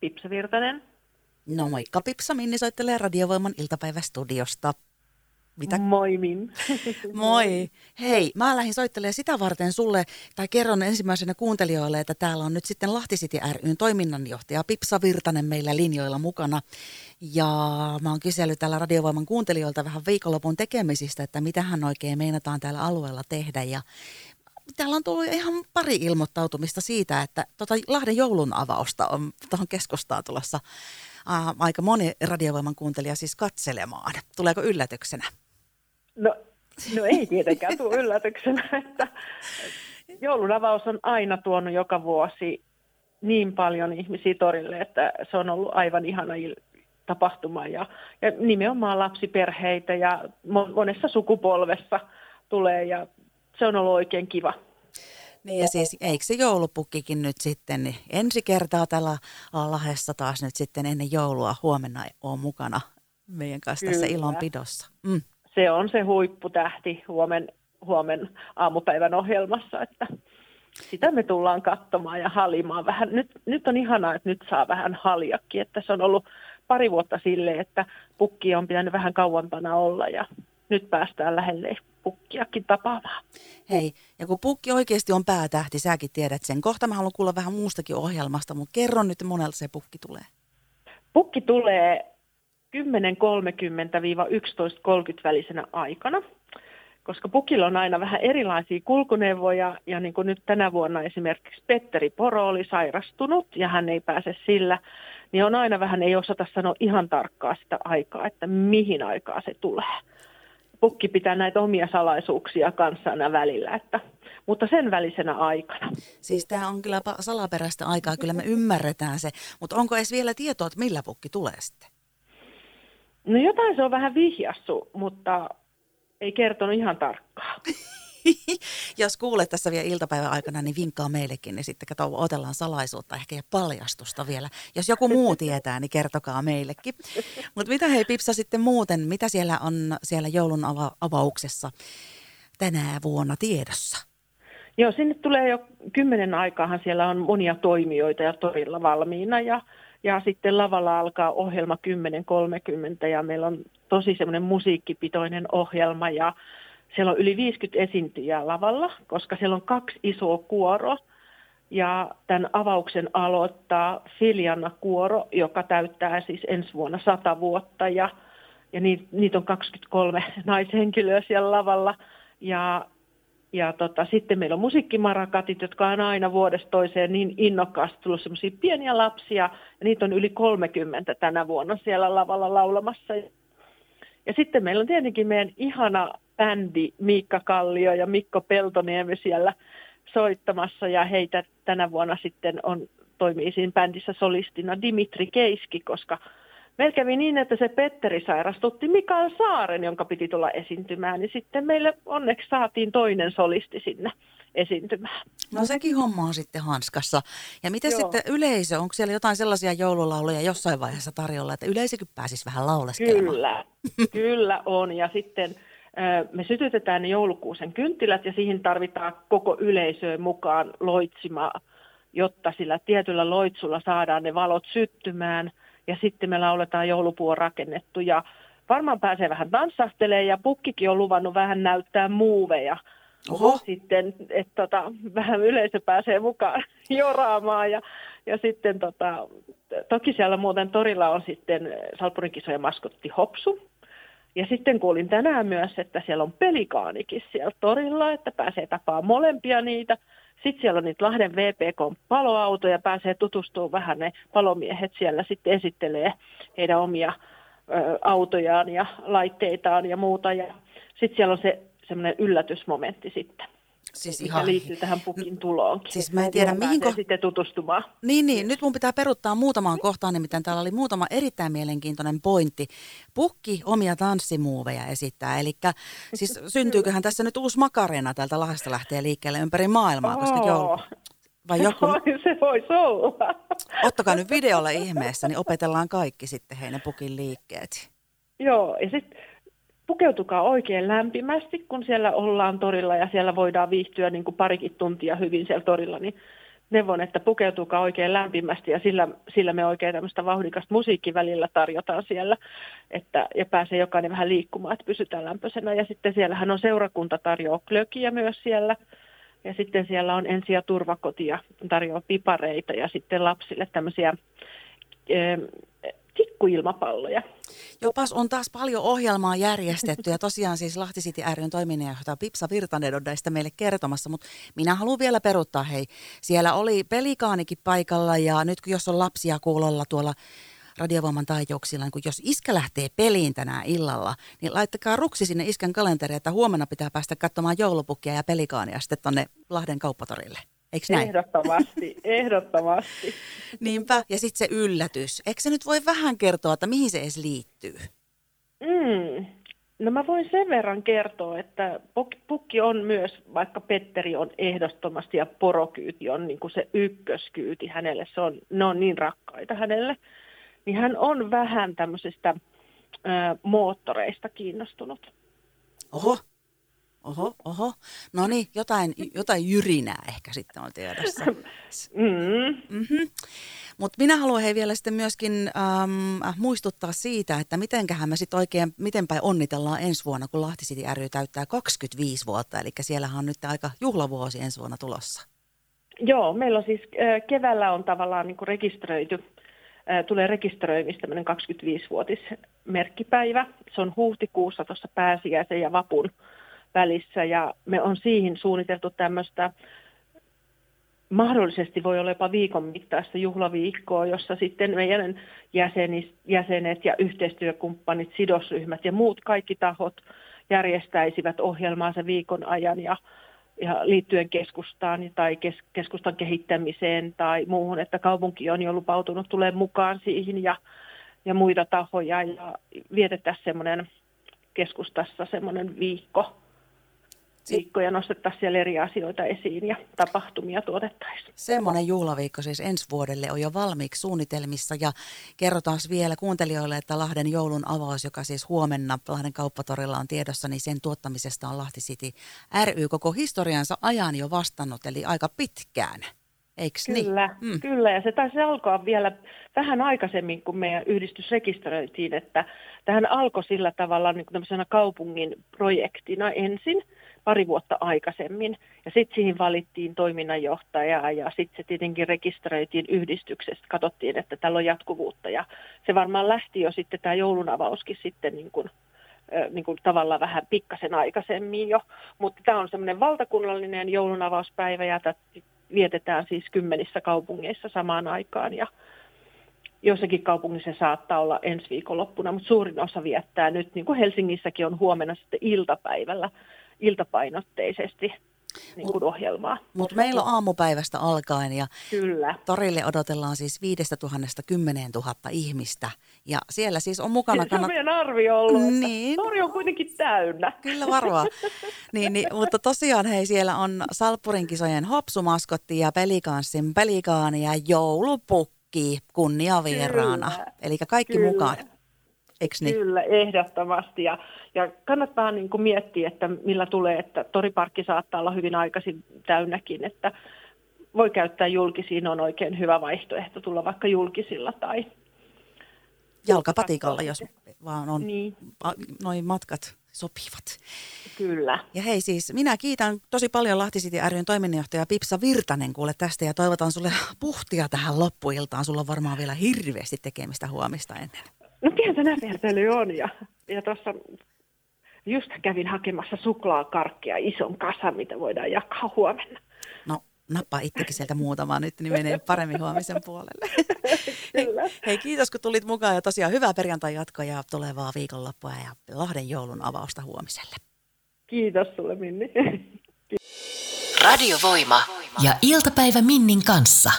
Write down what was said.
Pipsa Virtanen. No moikka Pipsa, Minni soittelee Radiovoiman iltapäivästudiosta. Mitä? Moi Min. Moi. Hei, mä lähdin soittelemaan sitä varten sulle, tai kerron ensimmäisenä kuuntelijoille, että täällä on nyt sitten Lahti City ryn toiminnanjohtaja Pipsa Virtanen meillä linjoilla mukana. Ja mä oon kysellyt täällä Radiovoiman kuuntelijoilta vähän viikonlopun tekemisistä, että mitä hän oikein meinataan täällä alueella tehdä. Ja täällä on tullut ihan pari ilmoittautumista siitä, että tota Lahden joulun avausta on tuohon keskustaan tulossa ää, aika moni radiovoiman kuuntelija siis katselemaan. Tuleeko yllätyksenä? No, no ei tietenkään tule yllätyksenä, että joulun avaus on aina tuonut joka vuosi niin paljon ihmisiä torille, että se on ollut aivan ihana tapahtuma ja, ja nimenomaan lapsiperheitä ja monessa sukupolvessa tulee ja se on ollut oikein kiva. Niin ja siis eikö se joulupukkikin nyt sitten niin ensi kertaa tällä Lahessa taas nyt sitten ennen joulua huomenna on mukana meidän kanssa Kyllä. tässä ilonpidossa. Mm. Se on se huipputähti huomen, huomen aamupäivän ohjelmassa, että sitä me tullaan katsomaan ja halimaan vähän. Nyt, nyt on ihanaa, että nyt saa vähän haljakin, että se on ollut pari vuotta sille, että pukki on pitänyt vähän kauempana olla ja nyt päästään lähelle pukkiakin tapaamaan. Hei, ja kun pukki oikeasti on päätähti, säkin tiedät sen. Kohta mä haluan kuulla vähän muustakin ohjelmasta, mutta kerro nyt monelta se pukki tulee. Pukki tulee 10.30-11.30 välisenä aikana, koska pukilla on aina vähän erilaisia kulkuneuvoja, ja niin kuin nyt tänä vuonna esimerkiksi Petteri Poro oli sairastunut, ja hän ei pääse sillä, niin on aina vähän, ei osata sanoa ihan tarkkaa sitä aikaa, että mihin aikaa se tulee pukki pitää näitä omia salaisuuksia kanssana välillä, että, mutta sen välisenä aikana. Siis tämä on kyllä salaperäistä aikaa, kyllä me ymmärretään se, mutta onko edes vielä tietoa, että millä pukki tulee sitten? No jotain se on vähän vihjassu, mutta ei kertonut ihan tarkkaan. Jos kuulet tässä vielä iltapäivän aikana, niin vinkkaa meillekin, niin sitten kato, otellaan salaisuutta ehkä ja paljastusta vielä. Jos joku muu tietää, niin kertokaa meillekin. Mutta mitä hei Pipsa sitten muuten, mitä siellä on siellä joulun ava- avauksessa tänä vuonna tiedossa? Joo, sinne tulee jo kymmenen aikaahan siellä on monia toimijoita ja torilla valmiina ja, ja sitten lavalla alkaa ohjelma 10.30 ja meillä on tosi semmoinen musiikkipitoinen ohjelma ja siellä on yli 50 esiintyjää lavalla, koska siellä on kaksi isoa kuoroa. Ja tämän avauksen aloittaa Filiana Kuoro, joka täyttää siis ensi vuonna 100 vuotta. Ja, ja niitä, niitä on 23 naishenkilöä siellä lavalla. Ja, ja tota, sitten meillä on musiikkimarakatit, jotka on aina vuodesta toiseen niin innokkaasti tullut semmoisia pieniä lapsia. Ja niitä on yli 30 tänä vuonna siellä lavalla laulamassa. Ja sitten meillä on tietenkin meidän ihana bändi Miikka Kallio ja Mikko Peltoniemi siellä soittamassa ja heitä tänä vuonna sitten on, toimii siinä bändissä solistina Dimitri Keiski, koska meillä kävi niin, että se Petteri sairastutti Mikael Saaren, jonka piti tulla esiintymään, niin sitten meille onneksi saatiin toinen solisti sinne esiintymään. No sekin homma on sitten hanskassa. Ja miten Joo. sitten yleisö, onko siellä jotain sellaisia joululauluja jossain vaiheessa tarjolla, että yleisökin pääsisi vähän lauleskelemaan? Kyllä, kyllä on. Ja sitten me sytytetään ne joulukuusen kynttilät ja siihen tarvitaan koko yleisöön mukaan loitsimaa, jotta sillä tietyllä loitsulla saadaan ne valot syttymään. Ja sitten me lauletaan joulupuu on rakennettu ja varmaan pääsee vähän tanssahtelemaan ja pukkikin on luvannut vähän näyttää muuveja. Oho. Sitten, että tota, vähän yleisö pääsee mukaan joraamaan ja, ja sitten tota, toki siellä muuten torilla on sitten Salpurin kisojen maskotti Hopsu, ja sitten kuulin tänään myös, että siellä on pelikaanikin siellä torilla, että pääsee tapaamaan molempia niitä. Sitten siellä on niitä Lahden VPK-paloautoja, pääsee tutustumaan vähän ne palomiehet siellä sitten esittelee heidän omia ö, autojaan ja laitteitaan ja muuta. Ja sitten siellä on se semmoinen yllätysmomentti sitten. Siis ihan... liittyy tähän pukin tuloonkin. Siis mä en tiedä mihin ko... sitten tutustumaan. Niin, niin, nyt mun pitää peruttaa muutamaan kohtaan, nimittäin täällä oli muutama erittäin mielenkiintoinen pointti. Pukki omia tanssimuoveja esittää, eli siis syntyyköhän tässä nyt uusi makarena täältä Lahdesta lähtee liikkeelle ympäri maailmaa, oh. koska joulu... Vai joku... Se voisi olla. Ottakaa nyt videolle ihmeessä, niin opetellaan kaikki sitten heidän pukin liikkeet. Joo, ja sitten pukeutukaa oikein lämpimästi, kun siellä ollaan torilla ja siellä voidaan viihtyä niin kuin parikin tuntia hyvin siellä torilla, niin neuvon, että pukeutuukaan oikein lämpimästi ja sillä, sillä me oikein tämmöistä vauhdikasta musiikkivälillä tarjotaan siellä, että, ja pääsee jokainen vähän liikkumaan, että pysytään lämpöisenä. Ja sitten siellähän on seurakunta tarjoaa klökiä myös siellä, ja sitten siellä on ensi- ja turvakotia tarjoaa pipareita ja sitten lapsille tämmöisiä tikkuilmapalloja. Jopas on taas paljon ohjelmaa järjestetty ja tosiaan siis Lahti City ryn toiminnanjohtaja Pipsa Virtanen on näistä meille kertomassa, mutta minä haluan vielä peruttaa, hei, siellä oli pelikaanikin paikalla ja nyt jos on lapsia kuulolla tuolla radiovoiman taajuuksilla, niin kun jos iskä lähtee peliin tänään illalla, niin laittakaa ruksi sinne iskän kalenteriin, että huomenna pitää päästä katsomaan joulupukkia ja pelikaania sitten tonne Lahden kauppatorille. Eikö näin? Ehdottomasti, ehdottomasti. Niinpä, ja sitten se yllätys. Eikö se nyt voi vähän kertoa, että mihin se edes liittyy? Mm. No mä voin sen verran kertoa, että pukki on myös, vaikka Petteri on ehdottomasti ja porokyyti on niin kuin se ykköskyyti hänelle, se on, ne on niin rakkaita hänelle, niin hän on vähän tämmöisistä ö, moottoreista kiinnostunut. Oho, Oho, oho. No niin, jotain, jotain jyrinää ehkä sitten on tiedossa. Mm. Mm-hmm. Mutta minä haluan hei vielä sitten myöskin ähm, muistuttaa siitä, että mitenköhän me sitten oikein, mitenpäin onnitellaan ensi vuonna, kun Lahti City ry täyttää 25 vuotta. Eli siellähän on nyt aika juhlavuosi ensi vuonna tulossa. Joo, meillä on siis äh, keväällä on tavallaan niin kuin rekisteröity, äh, tulee rekisteröimistä tämmöinen 25-vuotismerkkipäivä. Se on huhtikuussa tuossa pääsiäisen ja vapun välissä ja me on siihen suunniteltu tämmöistä mahdollisesti voi olla jopa viikon mittaista juhlaviikkoa, jossa sitten meidän jäsenis, jäsenet ja yhteistyökumppanit, sidosryhmät ja muut kaikki tahot järjestäisivät ohjelmaa sen viikon ajan ja, ja liittyen keskustaan tai kes, keskustan kehittämiseen tai muuhun, että kaupunki on jo lupautunut tulee mukaan siihen ja, ja muita tahoja ja vietettäisiin semmoinen keskustassa semmoinen viikko viikkoja nostettaisiin siellä eri asioita esiin ja tapahtumia tuotettaisiin. Semmoinen juhlaviikko siis ensi vuodelle on jo valmiiksi suunnitelmissa ja kerrotaan vielä kuuntelijoille, että Lahden joulun avaus, joka siis huomenna Lahden kauppatorilla on tiedossa, niin sen tuottamisesta on Lahti City ry koko historiansa ajan jo vastannut, eli aika pitkään. Eikö niin? kyllä, niin? mm. kyllä, ja se taisi alkaa vielä vähän aikaisemmin, kun meidän yhdistys rekisteröitiin, että tähän alkoi sillä tavalla niin kuin kaupungin projektina ensin – pari vuotta aikaisemmin. Ja sitten siihen valittiin toiminnanjohtaja ja sitten se tietenkin rekisteröitiin yhdistyksestä. Katsottiin, että tällä on jatkuvuutta ja se varmaan lähti jo sitten tämä joulunavauskin sitten niin kuin, niin kuin tavallaan vähän pikkasen aikaisemmin jo. Mutta tämä on semmoinen valtakunnallinen joulunavauspäivä ja tätä vietetään siis kymmenissä kaupungeissa samaan aikaan ja jossakin kaupungissa saattaa olla ensi viikonloppuna, mutta suurin osa viettää nyt, niin kuin Helsingissäkin on huomenna sitten iltapäivällä iltapainotteisesti niin kuin ohjelmaa. Mutta meillä on aamupäivästä alkaen ja Kyllä. torille odotellaan siis 5000 10 000 ihmistä. Ja siellä siis on mukana... Se on meidän arvio ollut, niin. tori on kuitenkin täynnä. Kyllä varmaan. niin, niin, mutta tosiaan hei, siellä on Salppurin kisojen hopsumaskotti ja pelikanssin pelikaani ja joulupukki kunniavieraana. Eli kaikki Kyllä. mukaan. Eikö niin? Kyllä, ehdottomasti. Ja, ja kannattaa niin kuin miettiä, että millä tulee, että toriparkki saattaa olla hyvin aikaisin täynnäkin, että voi käyttää julkisiin, on oikein hyvä vaihtoehto tulla vaikka julkisilla tai jalkapatikalla, jos vaan on niin. noin matkat sopivat. Kyllä. Ja hei siis, minä kiitän tosi paljon Lahti City ryn toiminnanjohtaja Pipsa Virtanen kuule tästä ja toivotan sulle puhtia tähän loppuiltaan. Sulla on varmaan vielä hirveästi tekemistä huomista ennen. No pientä näpertely on ja, ja tuossa just kävin hakemassa suklaakarkkia ison kasan, mitä voidaan jakaa huomenna. No nappaa itsekin sieltä muutama nyt, niin menee paremmin huomisen puolelle. Kyllä. Hei, hei, kiitos kun tulit mukaan ja tosiaan hyvää perjantai jatkoa ja tulevaa viikonloppua ja Lahden joulun avausta huomiselle. Kiitos sulle Minni. Radiovoima ja iltapäivä Minnin kanssa.